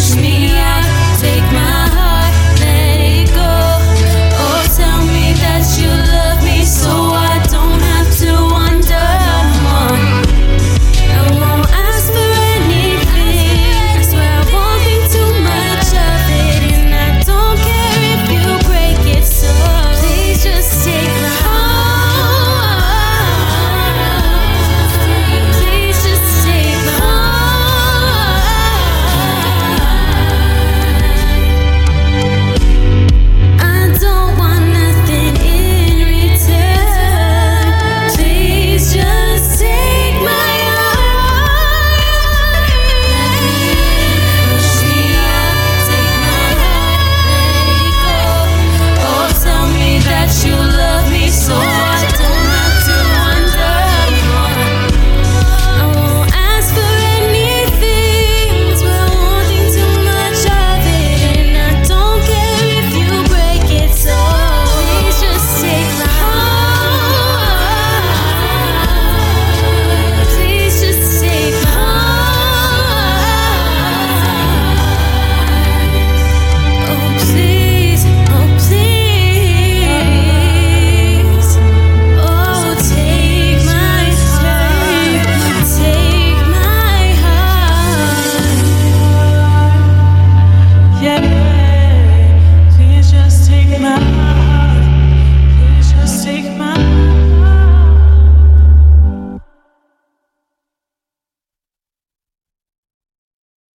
Push me.